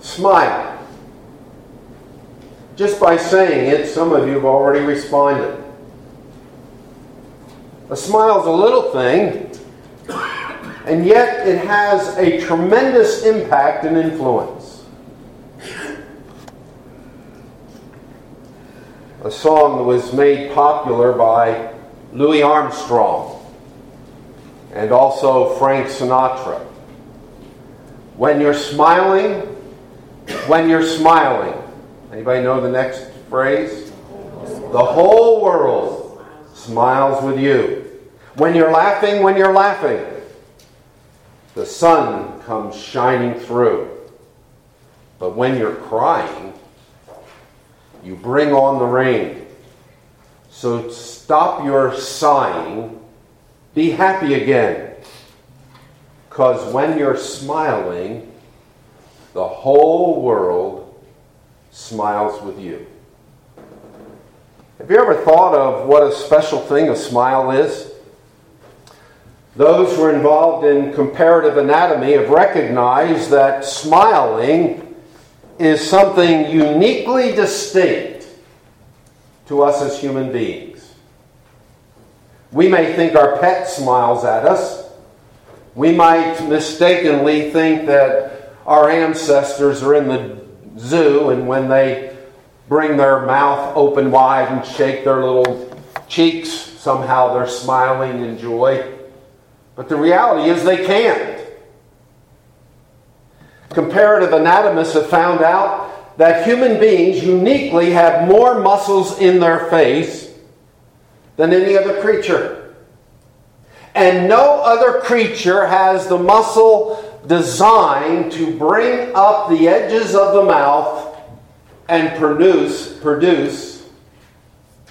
Smile. Just by saying it, some of you have already responded. A smile is a little thing, and yet it has a tremendous impact and influence. A song that was made popular by Louis Armstrong and also Frank Sinatra. When you're smiling, when you're smiling. Anybody know the next phrase? The whole world smiles with you. When you're laughing, when you're laughing, the sun comes shining through. But when you're crying, you bring on the rain. So stop your sighing. Be happy again. Because when you're smiling, the whole world smiles with you. Have you ever thought of what a special thing a smile is? Those who are involved in comparative anatomy have recognized that smiling is something uniquely distinct to us as human beings. We may think our pet smiles at us. We might mistakenly think that our ancestors are in the zoo and when they bring their mouth open wide and shake their little cheeks, somehow they're smiling in joy. But the reality is they can't. Comparative anatomists have found out that human beings uniquely have more muscles in their face than any other creature. And no other creature has the muscle designed to bring up the edges of the mouth and produce, produce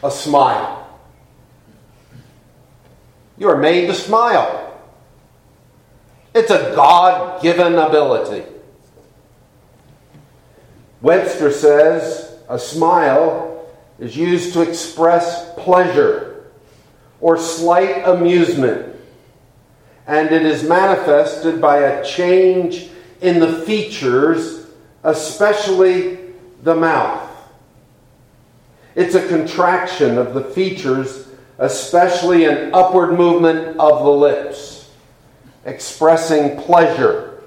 a smile. You are made to smile. It's a God given ability. Webster says a smile is used to express pleasure or slight amusement, and it is manifested by a change in the features, especially the mouth. It's a contraction of the features, especially an upward movement of the lips expressing pleasure,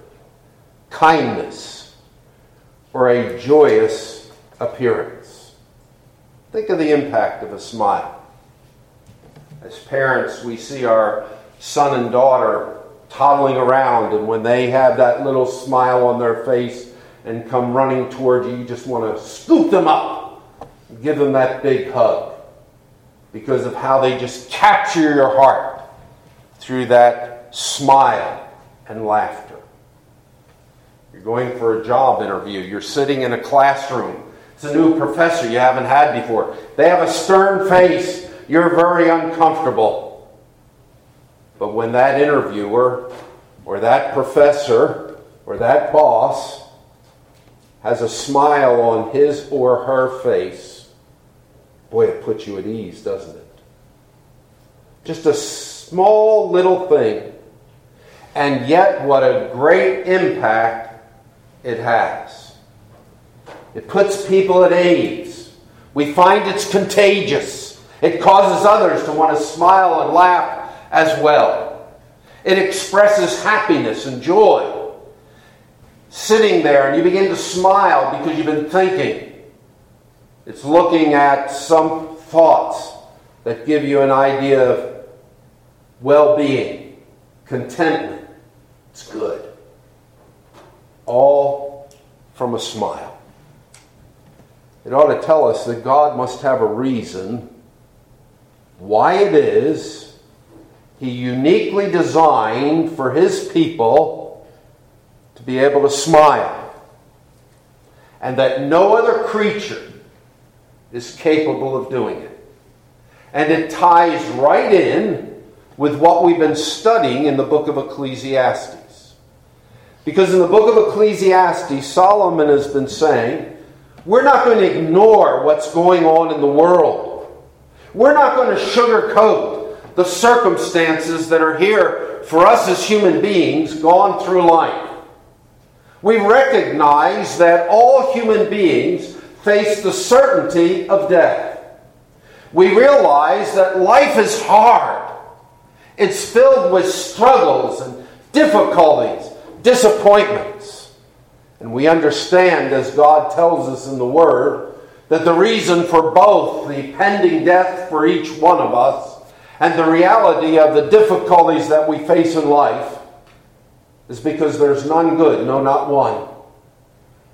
kindness, or a joyous appearance. Think of the impact of a smile. As parents, we see our son and daughter toddling around, and when they have that little smile on their face and come running toward you, you just want to scoop them up give them that big hug because of how they just capture your heart through that smile, and laughter. You're going for a job interview, you're sitting in a classroom. It's a new professor you haven't had before. They have a stern face, you're very uncomfortable. But when that interviewer or that professor or that boss has a smile on his or her face, boy, it puts you at ease, doesn't it? Just a small little thing and yet what a great impact it has. It puts people at ease. We find it's contagious. It causes others to want to smile and laugh as well. It expresses happiness and joy. Sitting there and you begin to smile because you've been thinking. It's looking at some thoughts that give you an idea of well being, contentment it's good. All from a smile. It ought to tell us that God must have a reason why it is He uniquely designed for His people to be able to smile. And that no other creature is capable of doing it. And it ties right in with what we've been studying in the book of Ecclesiastes. Because in the book of Ecclesiastes, Solomon has been saying, we're not going to ignore what's going on in the world. We're not going to sugarcoat the circumstances that are here for us as human beings gone through life. We recognize that all human beings face the certainty of death. We realize that life is hard. It's filled with struggles and difficulties, disappointments. And we understand, as God tells us in the Word, that the reason for both the pending death for each one of us and the reality of the difficulties that we face in life is because there's none good, no, not one.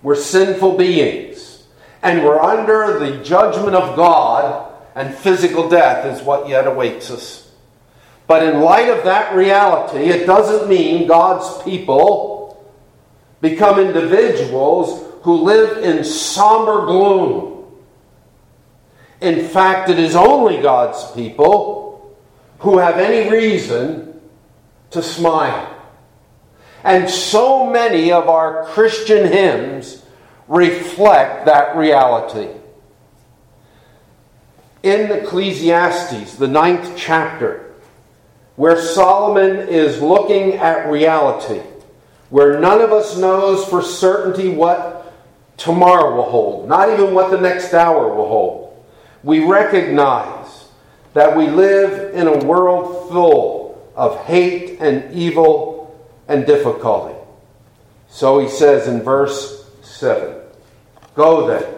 We're sinful beings, and we're under the judgment of God, and physical death is what yet awaits us. But in light of that reality, it doesn't mean God's people become individuals who live in somber gloom. In fact, it is only God's people who have any reason to smile. And so many of our Christian hymns reflect that reality. In Ecclesiastes, the ninth chapter, where Solomon is looking at reality, where none of us knows for certainty what tomorrow will hold, not even what the next hour will hold, we recognize that we live in a world full of hate and evil and difficulty. So he says in verse 7 Go then,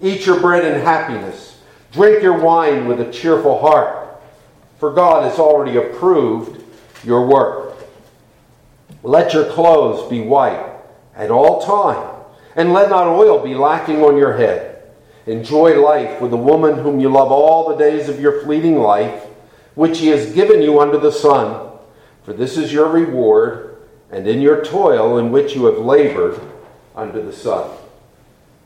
eat your bread in happiness, drink your wine with a cheerful heart, for God has already approved your work. Let your clothes be white at all time, and let not oil be lacking on your head. Enjoy life with the woman whom you love all the days of your fleeting life, which he has given you under the sun, for this is your reward and in your toil in which you have labored under the sun.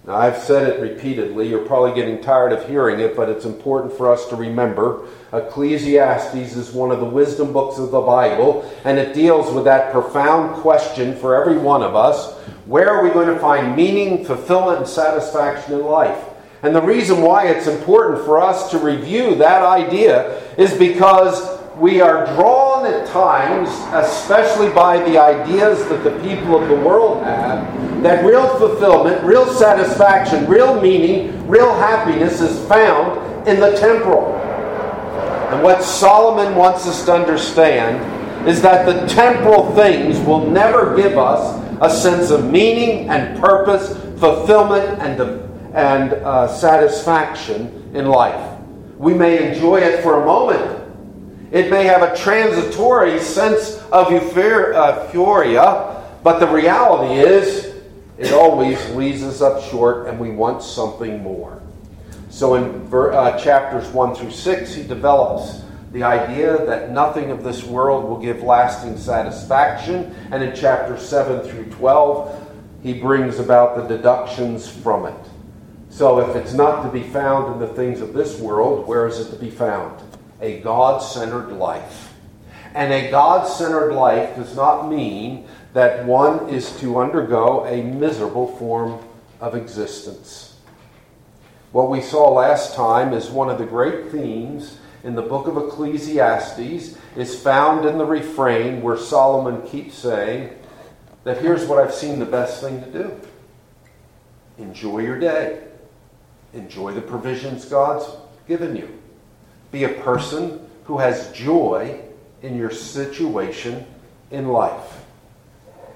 Now, I've said it repeatedly. You're probably getting tired of hearing it, but it's important for us to remember. Ecclesiastes is one of the wisdom books of the Bible, and it deals with that profound question for every one of us where are we going to find meaning, fulfillment, and satisfaction in life? And the reason why it's important for us to review that idea is because we are drawn at times, especially by the ideas that the people of the world have, that real fulfillment, real satisfaction, real meaning, real happiness is found in the temporal. And what Solomon wants us to understand is that the temporal things will never give us a sense of meaning and purpose, fulfillment, and, and uh, satisfaction in life. We may enjoy it for a moment, it may have a transitory sense of euphoria, but the reality is it always leaves us up short and we want something more. So in uh, chapters 1 through 6, he develops the idea that nothing of this world will give lasting satisfaction. And in chapters 7 through 12, he brings about the deductions from it. So if it's not to be found in the things of this world, where is it to be found? a God centered life. And a God centered life does not mean that one is to undergo a miserable form of existence. What we saw last time is one of the great themes in the book of Ecclesiastes is found in the refrain where Solomon keeps saying that here's what I've seen the best thing to do enjoy your day, enjoy the provisions God's given you. Be a person who has joy in your situation in life.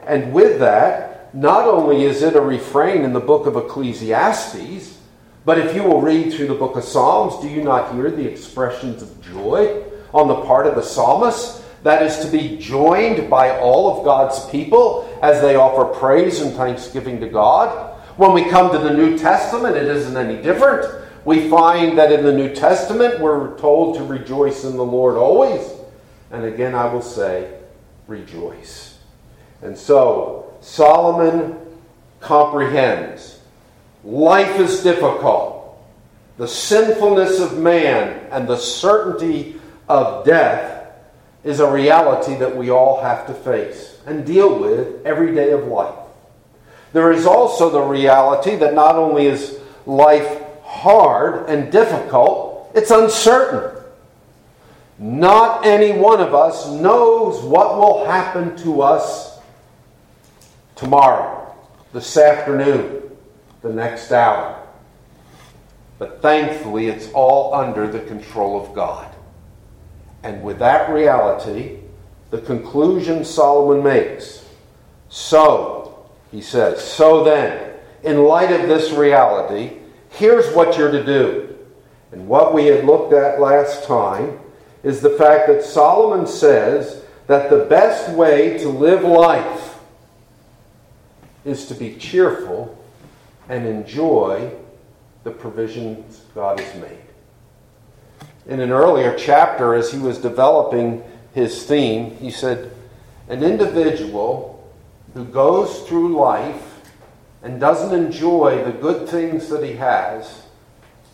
And with that, not only is it a refrain in the book of Ecclesiastes, but if you will read through the book of Psalms, do you not hear the expressions of joy on the part of the psalmist? That is to be joined by all of God's people as they offer praise and thanksgiving to God. When we come to the New Testament, it isn't any different. We find that in the New Testament we're told to rejoice in the Lord always. And again, I will say, rejoice. And so, Solomon comprehends life is difficult. The sinfulness of man and the certainty of death is a reality that we all have to face and deal with every day of life. There is also the reality that not only is life hard and difficult, it's uncertain. Not any one of us knows what will happen to us tomorrow. this afternoon, the next hour. But thankfully, it's all under the control of God. And with that reality, the conclusion Solomon makes so, he says, so then, in light of this reality, here's what you're to do. And what we had looked at last time is the fact that Solomon says that the best way to live life is to be cheerful and enjoy the provisions God has made. In an earlier chapter, as he was developing his theme, he said, An individual who goes through life and doesn't enjoy the good things that he has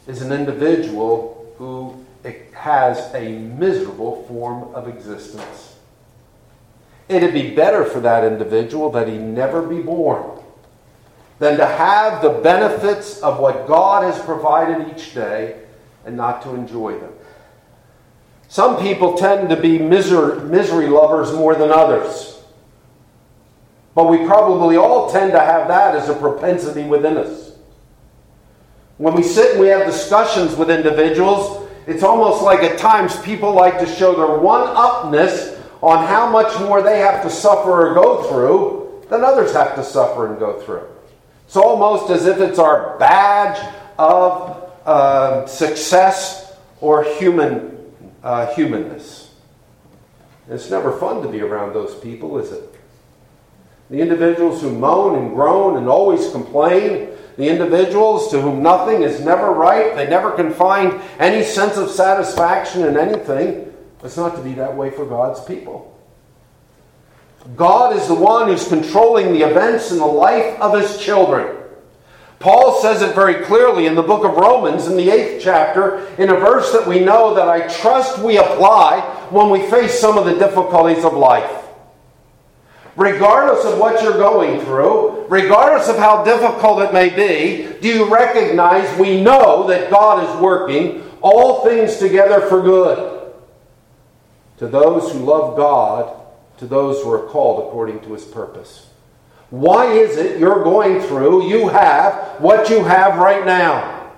is an individual who has a miserable form of existence. It'd be better for that individual that he never be born than to have the benefits of what God has provided each day and not to enjoy them. Some people tend to be misery, lovers more than others. But we probably all tend to have that as a propensity within us. When we sit and we have discussions with individuals, it's almost like at times people like to show their one upness on how much more they have to suffer or go through than others have to suffer and go through. It's almost as if it's our badge of uh, success or human uh, humanness. it's never fun to be around those people, is it? The individuals who moan and groan and always complain, the individuals to whom nothing is never right, they never can find any sense of satisfaction in anything. It's not to be that way for God's people. God is the one who's controlling the events in the life of his children. Paul says it very clearly in the book of Romans, in the eighth chapter, in a verse that we know that I trust we apply when we face some of the difficulties of life. Regardless of what you're going through, regardless of how difficult it may be, do you recognize we know that God is working all things together for good to those who love God, to those who are called according to his purpose? Why is it you're going through, you have what you have right now?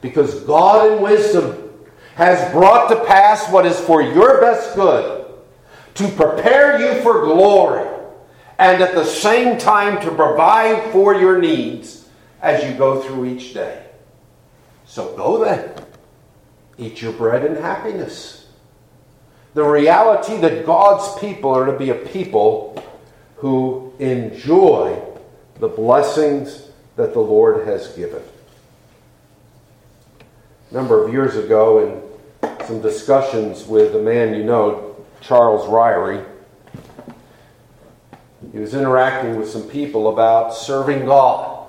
Because God in wisdom has brought to pass what is for your best good to prepare you for glory and at the same time to provide for your needs as you go through each day. So go then. Eat your bread in happiness. The reality that God's people are to be a people who enjoy the blessings that the Lord has given. A number of years ago, in some discussions with a man you know, Charles Ryrie, he was interacting with some people about serving God.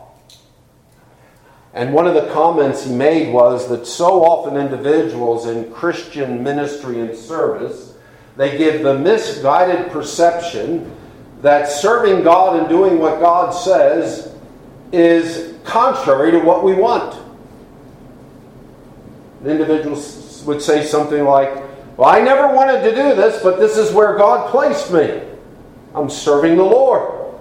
And one of the comments he made was that so often individuals in Christian ministry and service, they give the misguided perception that serving God and doing what God says is contrary to what we want. An individual would say something like, Well, I never wanted to do this, but this is where God placed me. I'm serving the Lord.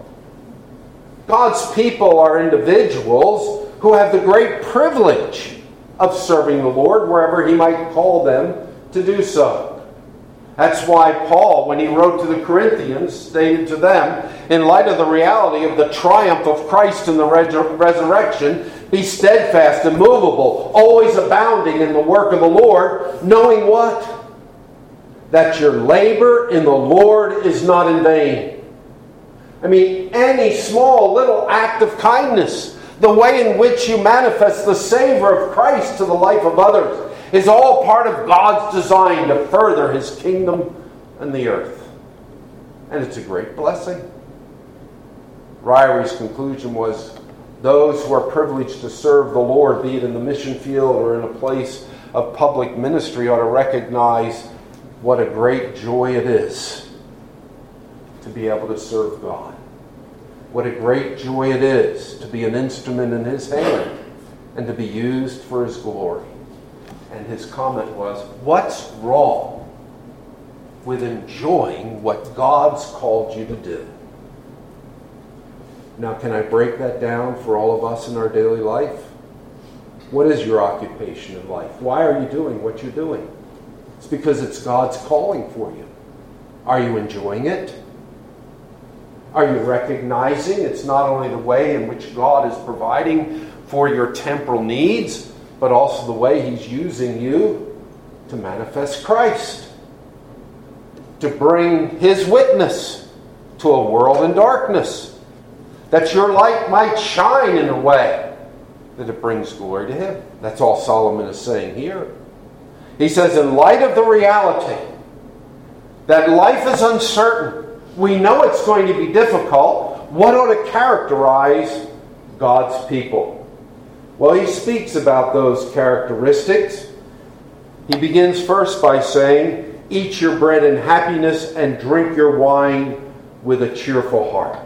God's people are individuals who have the great privilege of serving the Lord wherever He might call them to do so. That's why Paul, when he wrote to the Corinthians, stated to them, in light of the reality of the triumph of Christ in the resurrection, be steadfast, immovable, always abounding in the work of the Lord, knowing what? That your labor in the Lord is not in vain. I mean, any small little act of kindness, the way in which you manifest the savor of Christ to the life of others, is all part of God's design to further his kingdom and the earth. And it's a great blessing. Ryrie's conclusion was those who are privileged to serve the Lord, be it in the mission field or in a place of public ministry, ought to recognize what a great joy it is to be able to serve God. What a great joy it is to be an instrument in His hand and to be used for His glory. And his comment was, What's wrong with enjoying what God's called you to do? Now, can I break that down for all of us in our daily life? What is your occupation in life? Why are you doing what you're doing? It's because it's God's calling for you. Are you enjoying it? Are you recognizing it's not only the way in which God is providing for your temporal needs, but also the way He's using you to manifest Christ, to bring His witness to a world in darkness, that your light might shine in a way that it brings glory to Him. That's all Solomon is saying here. He says, in light of the reality that life is uncertain, we know it's going to be difficult. What ought to characterize God's people? Well, he speaks about those characteristics. He begins first by saying, Eat your bread in happiness and drink your wine with a cheerful heart.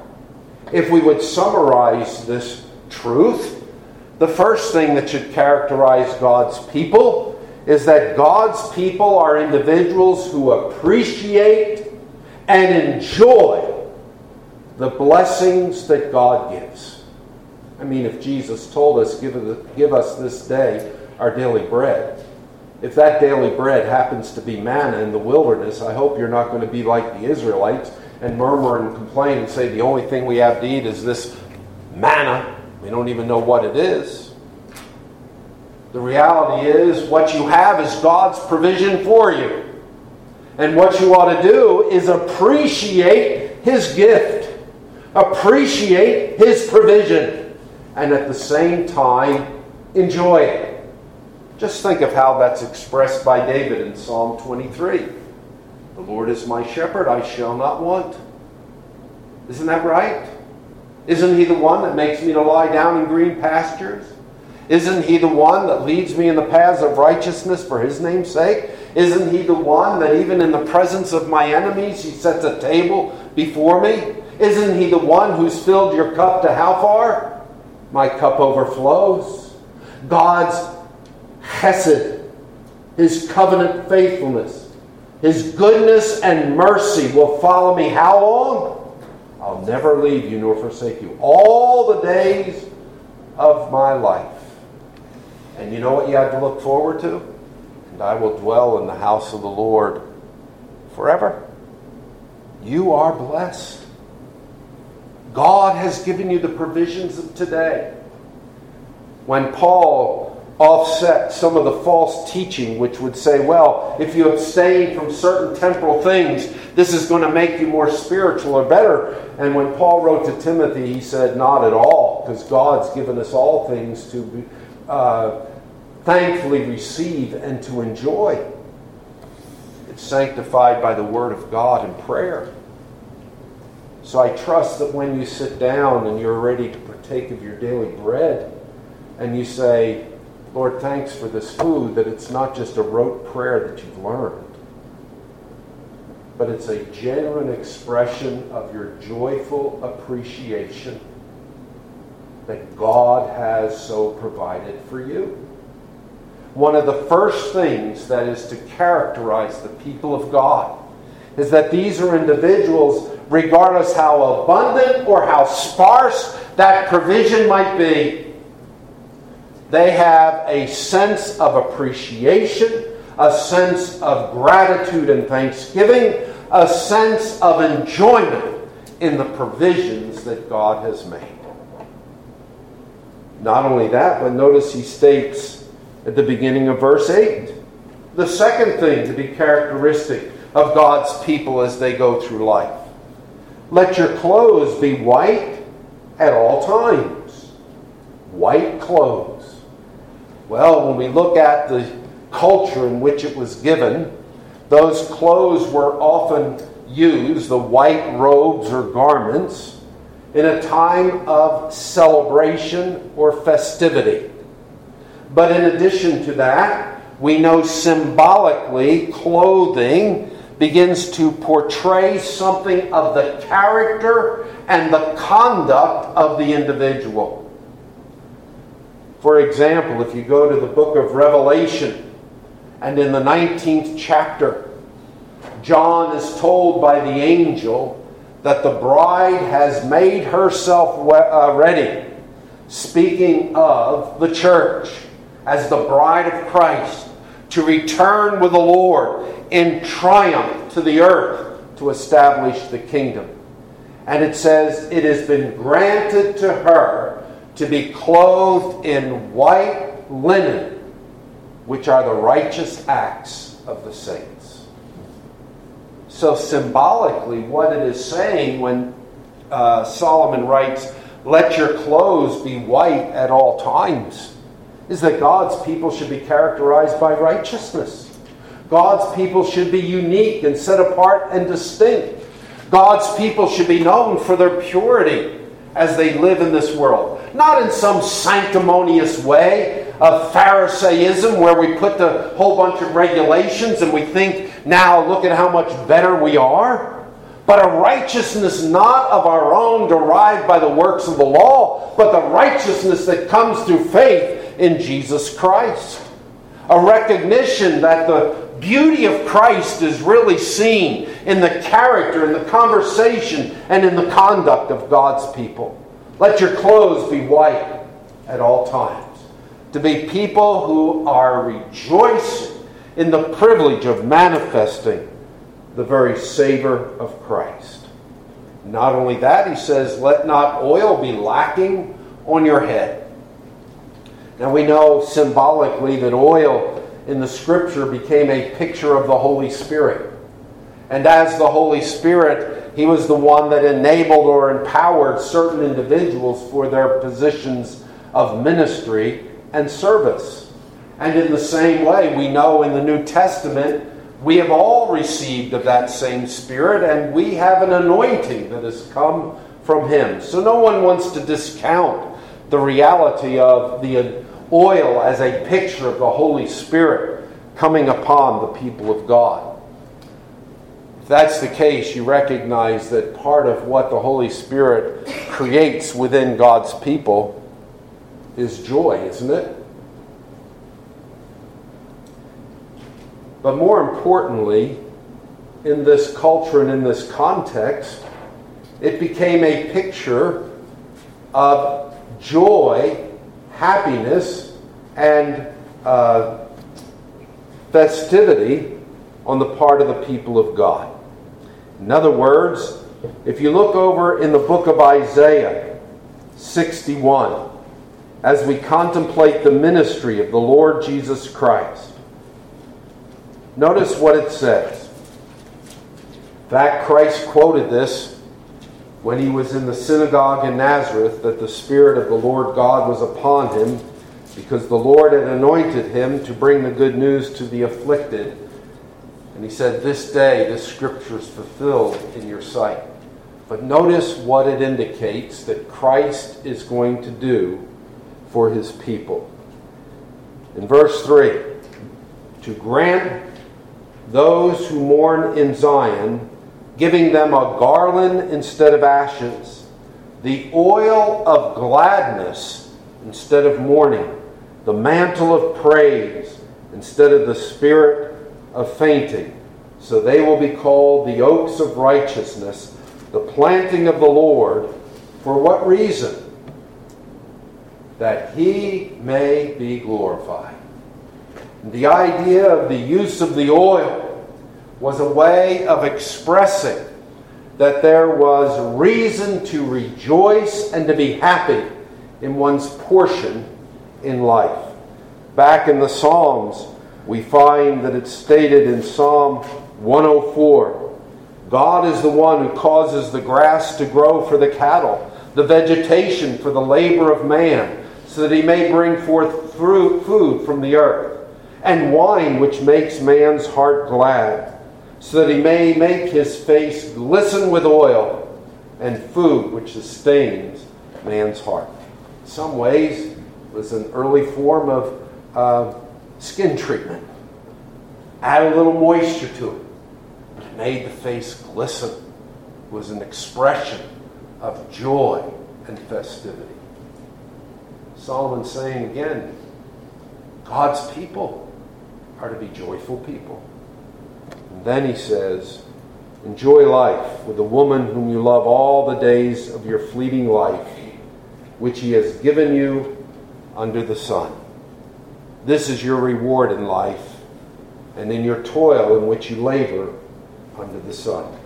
If we would summarize this truth, the first thing that should characterize God's people is that God's people are individuals who appreciate and enjoy the blessings that God gives. I mean, if Jesus told us, give, us this day our daily bread, if that daily bread happens to be manna in the wilderness, I hope you're not going to be like the Israelites and murmur and complain and say the only thing we have to eat is this manna. We don't even know what it is. The reality is, what you have is God's provision for you. And what you ought to do is appreciate His gift, appreciate His provision and at the same time enjoy it. Just think of how that's expressed by David in Psalm 23. The Lord is my shepherd, I shall not want. Isn't that right? Isn't he the one that makes me to lie down in green pastures? Isn't he the one that leads me in the paths of righteousness for his name's sake? Isn't he the one that even in the presence of my enemies he sets a table before me? Isn't he the one who's filled your cup to how far? my cup overflows. God's hesed, his covenant faithfulness, his goodness and mercy will follow me how long? I'll never leave you nor forsake you. All the days of my life. And you know what you have to look forward to? And I will dwell in the house of the Lord forever. You are blessed. God has given you the provisions of today. When Paul offset some of the false teaching, which would say, well, if you abstain from certain temporal things, this is going to make you more spiritual or better. And when Paul wrote to Timothy, he said, not at all, because God's given us all things to uh, thankfully receive and to enjoy. It's sanctified by the Word of God and prayer. So I trust that when you sit down and you're ready to partake of your daily bread, and you say, Lord, thanks for this food, that it's not just a rote prayer that you've learned, but it's a genuine expression of your joyful appreciation that God has so provided for you. One of the first things that is to characterize the people of God is that these are individuals regardless how abundant or how sparse that provision might be, they have a sense of appreciation, a sense of gratitude and thanksgiving, a sense of enjoyment in the provisions that God has made. Not only that, but notice he states at the beginning of verse 8 the second thing to be characteristic of God's people as they go through life let your clothes be white at all times. White clothes. Well, when we look at the culture in which it was given, those clothes were often used, the white robes or garments, in a time of celebration or festivity. But in addition to that, we know symbolically clothing begins to portray something of the character and the conduct of the individual. For example, if you go to the book of Revelation, and in the 19th chapter, John is told by the angel that the bride has made herself uh, ready, speaking of the church as the bride of Christ, to return with the Lord in triumph to the earth to establish the kingdom. And it says, It has been granted to her to be clothed in white linen, which are the righteous acts of the saints. So, symbolically, what it is saying when uh, Solomon writes, Let your clothes be white at all times, is that God's people should be characterized by righteousness. God's people should be unique and set apart and distinct. God's people should be known for their purity as they live in this world. Not in some sanctimonious way of Pharisaism where we put the whole bunch of regulations and we think, now look at how much better we are. But a righteousness not of our own derived by the works of the law, but the righteousness that comes through faith in Jesus Christ. A recognition that the beauty of Christ is really seen in the character, in the conversation, and in the conduct of God's people. Let your clothes be white at all times. To be people who are rejoicing in the privilege of manifesting the very savor of Christ. Not only that, he says, let not oil be lacking on your head. Now we know symbolically that oil in the scripture became a picture of the Holy Spirit. And as the Holy Spirit, he was the one that enabled or empowered certain individuals for their positions of ministry and service. And in the same way, we know in the New Testament, we have all received of that same Spirit, and we have an anointing that has come from Him. So no one wants to discount the reality of the oil as a picture of the Holy Spirit coming upon the people of God. If that's the case, you recognize that part of what the Holy Spirit creates within God's people is joy, isn't it? But more importantly, in this culture and in this context, it became a picture of joy happiness and uh, festivity on the part of the people of God. In other words, if you look over in the book of Isaiah 61, as we contemplate the ministry of the Lord Jesus Christ, notice what it says. In fact, Christ quoted this when he was in the synagogue in Nazareth that the Spirit of the Lord God was upon him because the Lord had anointed him to bring the good news to the afflicted. And he said, This day this scripture is fulfilled in your sight. But notice what it indicates that Christ is going to do for his people. In verse 3, to grant those who mourn in Zion giving them a garland instead of ashes, the oil of gladness instead of mourning, the mantle of praise instead of the spirit of fainting. So they will be called the oaks of righteousness, the planting of the Lord. For what reason? That he may be glorified. The idea of the use of the oil was a way of expressing that there was reason to rejoice and to be happy in one's portion in life. Back in the Psalms, we find that it's stated in Psalm 104 God is the one who causes the grass to grow for the cattle, the vegetation for the labor of man, so that he may bring forth food from the earth, and wine which makes man's heart glad so that he may make his face glisten with oil and food which sustains man's heart. In some ways, it was an early form of uh, skin treatment. Add a little moisture to it, but it made the face glisten. It was an expression of joy and festivity. Solomon saying again, God's people are to be joyful people. Then he says, Enjoy life with the woman whom you love all the days of your fleeting life, which he has given you under the sun. This is your reward in life and in your toil in which you labor under the sun.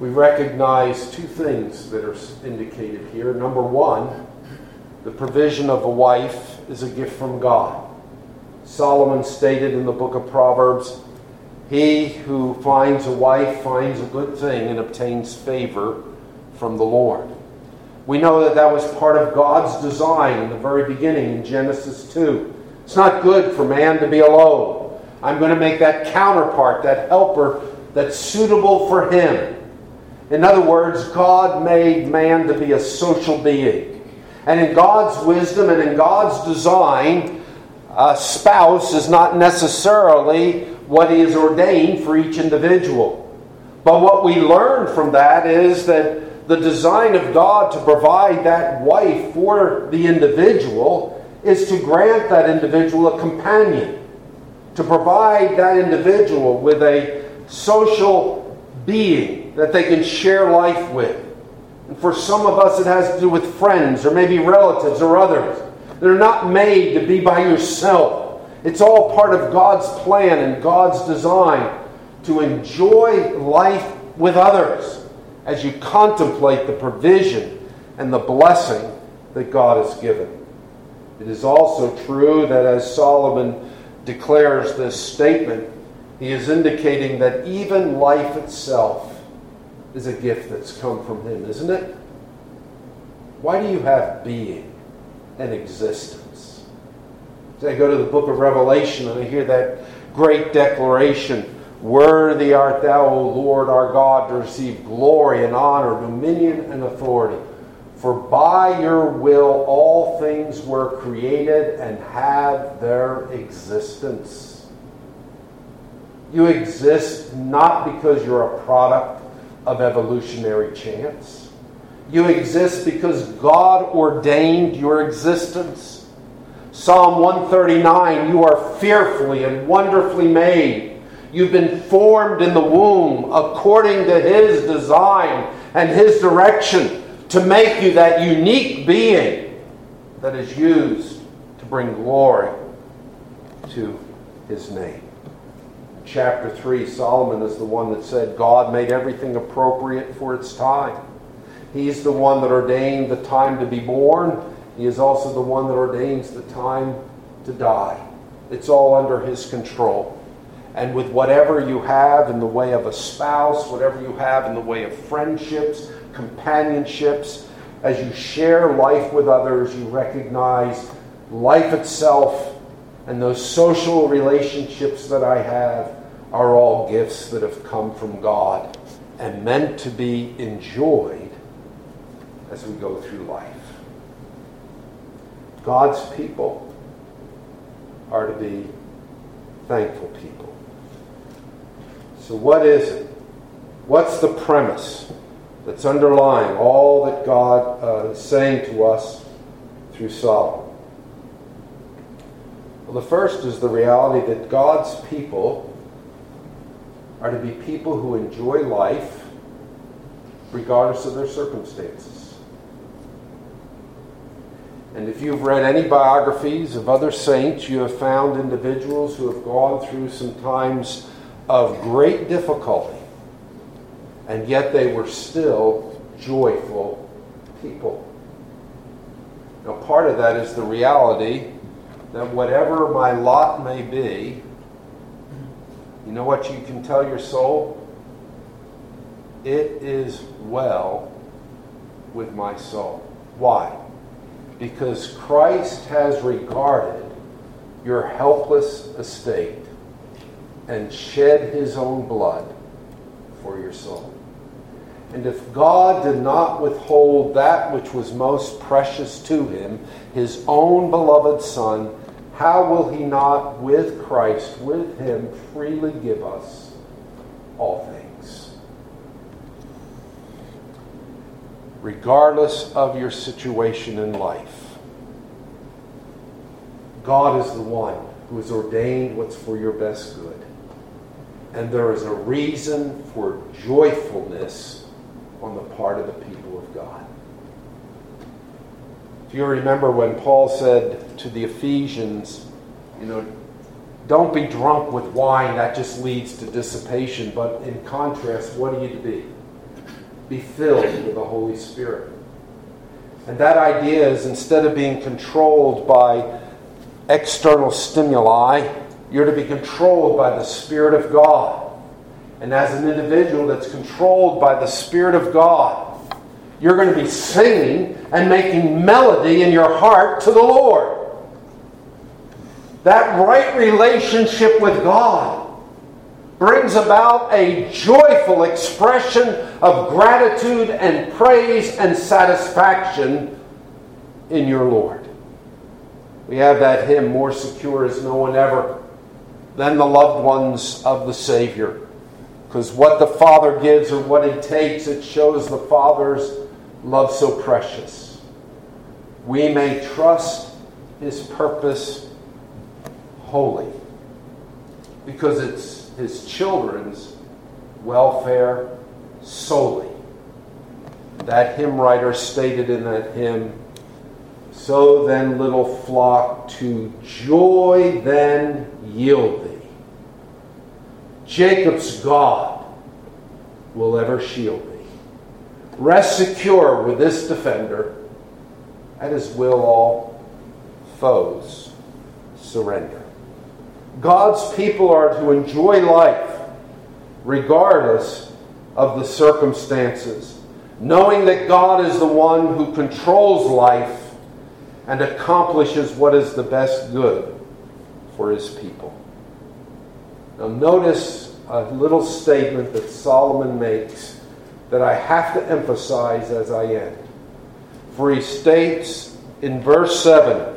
We recognize two things that are indicated here. Number one, the provision of a wife is a gift from God. Solomon stated in the book of Proverbs, He who finds a wife finds a good thing and obtains favor from the Lord. We know that that was part of God's design in the very beginning in Genesis 2. It's not good for man to be alone. I'm going to make that counterpart, that helper that's suitable for him. In other words, God made man to be a social being. And in God's wisdom and in God's design, a spouse is not necessarily what is ordained for each individual. But what we learn from that is that the design of God to provide that wife for the individual is to grant that individual a companion, to provide that individual with a social being that they can share life with. And for some of us, it has to do with friends or maybe relatives or others. They're not made to be by yourself. It's all part of God's plan and God's design to enjoy life with others as you contemplate the provision and the blessing that God has given. It is also true that as Solomon declares this statement, he is indicating that even life itself is a gift that's come from him, isn't it? Why do you have being and existence? I go to the book of Revelation and I hear that great declaration Worthy art thou, O Lord our God, to receive glory and honor, dominion and authority. For by your will all things were created and have their existence. You exist not because you're a product of evolutionary chance. You exist because God ordained your existence. Psalm 139 You are fearfully and wonderfully made. You've been formed in the womb according to His design and His direction to make you that unique being that is used to bring glory to His name. In chapter 3, Solomon is the one that said God made everything appropriate for its time. He's the one that ordained the time to be born. He is also the one that ordains the time to die. It's all under His control and with whatever you have in the way of a spouse, whatever you have in the way of friendships, companionships, as you share life with others, you recognize life itself and those social relationships that I have are all gifts that have come from God and meant to be enjoyed as we go through life. God's people are to be thankful people. So, what is it? What's the premise that's underlying all that God uh, is saying to us through Solomon? Well, the first is the reality that God's people are to be people who enjoy life regardless of their circumstances. And if you've read any biographies of other saints, you have found individuals who have gone through some times of great difficulty, and yet they were still joyful people. Now, part of that is the reality that whatever my lot may be, you know what you can tell your soul? It is well with my soul. Why? Because Christ has regarded your helpless estate and shed his own blood for your soul. And if God did not withhold that which was most precious to him, his own beloved Son, how will he not, with Christ, with him, freely give us all things? Regardless of your situation in life, God is the one who has ordained what's for your best good. And there is a reason for joyfulness on the part of the people of God. If you remember when Paul said to the Ephesians, you know, don't be drunk with wine, that just leads to dissipation. But in contrast, what are you to be? Be filled with the Holy Spirit. And that idea is instead of being controlled by external stimuli, you're to be controlled by the Spirit of God. And as an individual that's controlled by the Spirit of God, you're going to be singing and making melody in your heart to the Lord. That right relationship with God brings about a joyful expression of gratitude and praise and satisfaction in your Lord. We have that hymn, More Secure is No One Ever Than the Loved Ones of the Savior. Because what the Father gives or what He takes, it shows the Father's love so precious. We may trust His purpose wholly because it's His children's welfare solely. That hymn writer stated in that hymn So then, little flock, to joy then yield thee. Jacob's God will ever shield thee. Rest secure with this defender. At his will, all foes surrender. God's people are to enjoy life regardless of the circumstances, knowing that God is the one who controls life and accomplishes what is the best good for his people. Now, notice a little statement that Solomon makes that I have to emphasize as I end. For he states in verse 7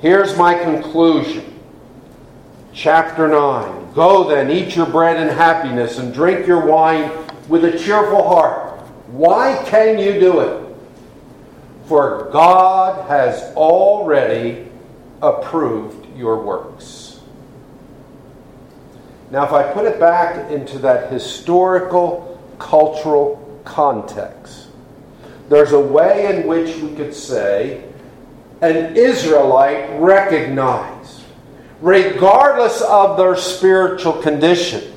Here's my conclusion. Chapter 9 Go then, eat your bread in happiness, and drink your wine with a cheerful heart. Why can you do it? For God has already approved your works. Now, if I put it back into that historical, cultural context, there's a way in which we could say an Israelite recognized, regardless of their spiritual condition,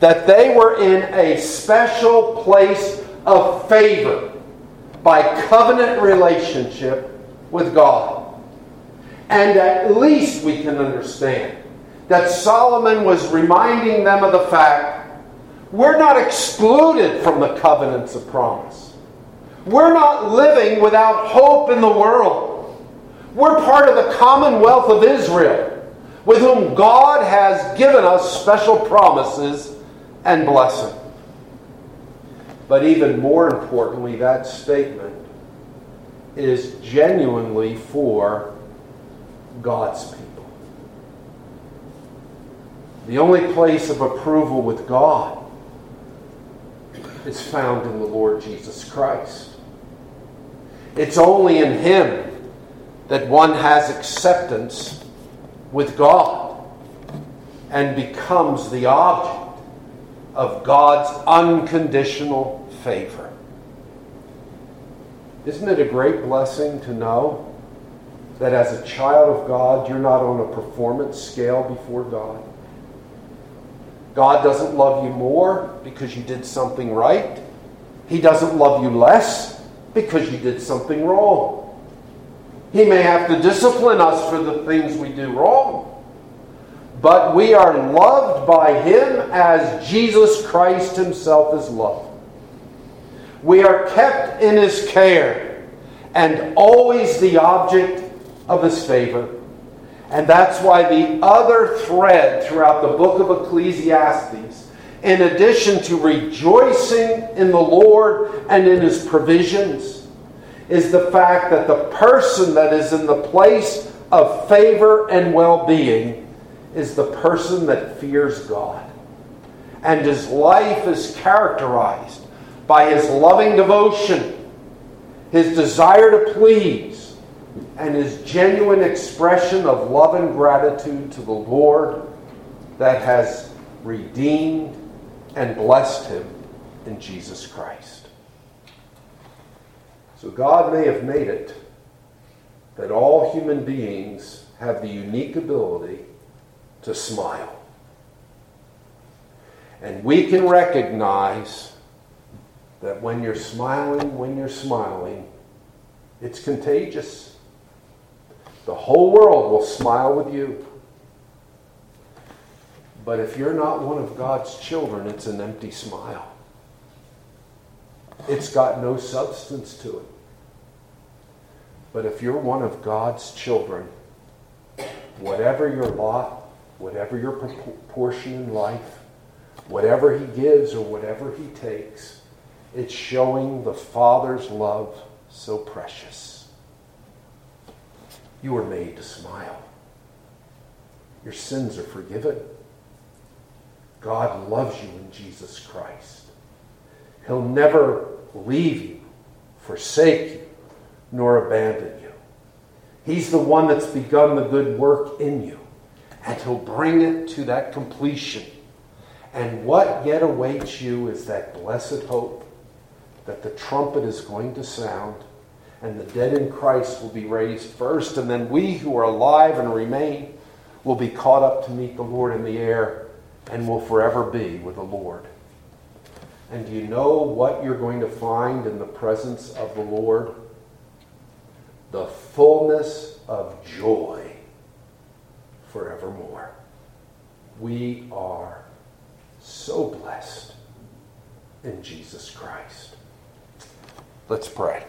that they were in a special place of favor by covenant relationship with God. And at least we can understand that Solomon was reminding them of the fact we're not excluded from the covenants of promise. We're not living without hope in the world. We're part of the commonwealth of Israel, with whom God has given us special promises and blessing. But even more importantly, that statement is genuinely for God's people. The only place of approval with God is found in the Lord Jesus Christ. It's only in Him that one has acceptance with God and becomes the object of God's unconditional favor. Isn't it a great blessing to know that as a child of God, you're not on a performance scale before God? God doesn't love you more because you did something right. He doesn't love you less because you did something wrong. He may have to discipline us for the things we do wrong. But we are loved by Him as Jesus Christ Himself is loved. We are kept in His care and always the object of His favor. And that's why the other thread throughout the book of Ecclesiastes, in addition to rejoicing in the Lord and in His provisions, is the fact that the person that is in the place of favor and well being is the person that fears God. And his life is characterized by his loving devotion, his desire to please, and his genuine expression of love and gratitude to the Lord that has redeemed, and blessed him in Jesus Christ. So God may have made it that all human beings have the unique ability to smile. And we can recognize that when you're smiling, when you're smiling, it's contagious. The whole world will smile with you. But if you're not one of God's children, it's an empty smile. It's got no substance to it. But if you're one of God's children, whatever your lot, whatever your portion in life, whatever He gives or whatever He takes, it's showing the Father's love so precious. You were made to smile. Your sins are forgiven. God loves you in Jesus Christ. He'll never leave you, forsake you, nor abandon you. He's the one that's begun the good work in you, and He'll bring it to that completion. And what yet awaits you is that blessed hope that the trumpet is going to sound, and the dead in Christ will be raised first, and then we who are alive and remain will be caught up to meet the Lord in the air and will forever be with the Lord. And do you know what you're going to find in the presence of the Lord? The fullness of joy forevermore. We are so blessed in Jesus Christ. Let's pray.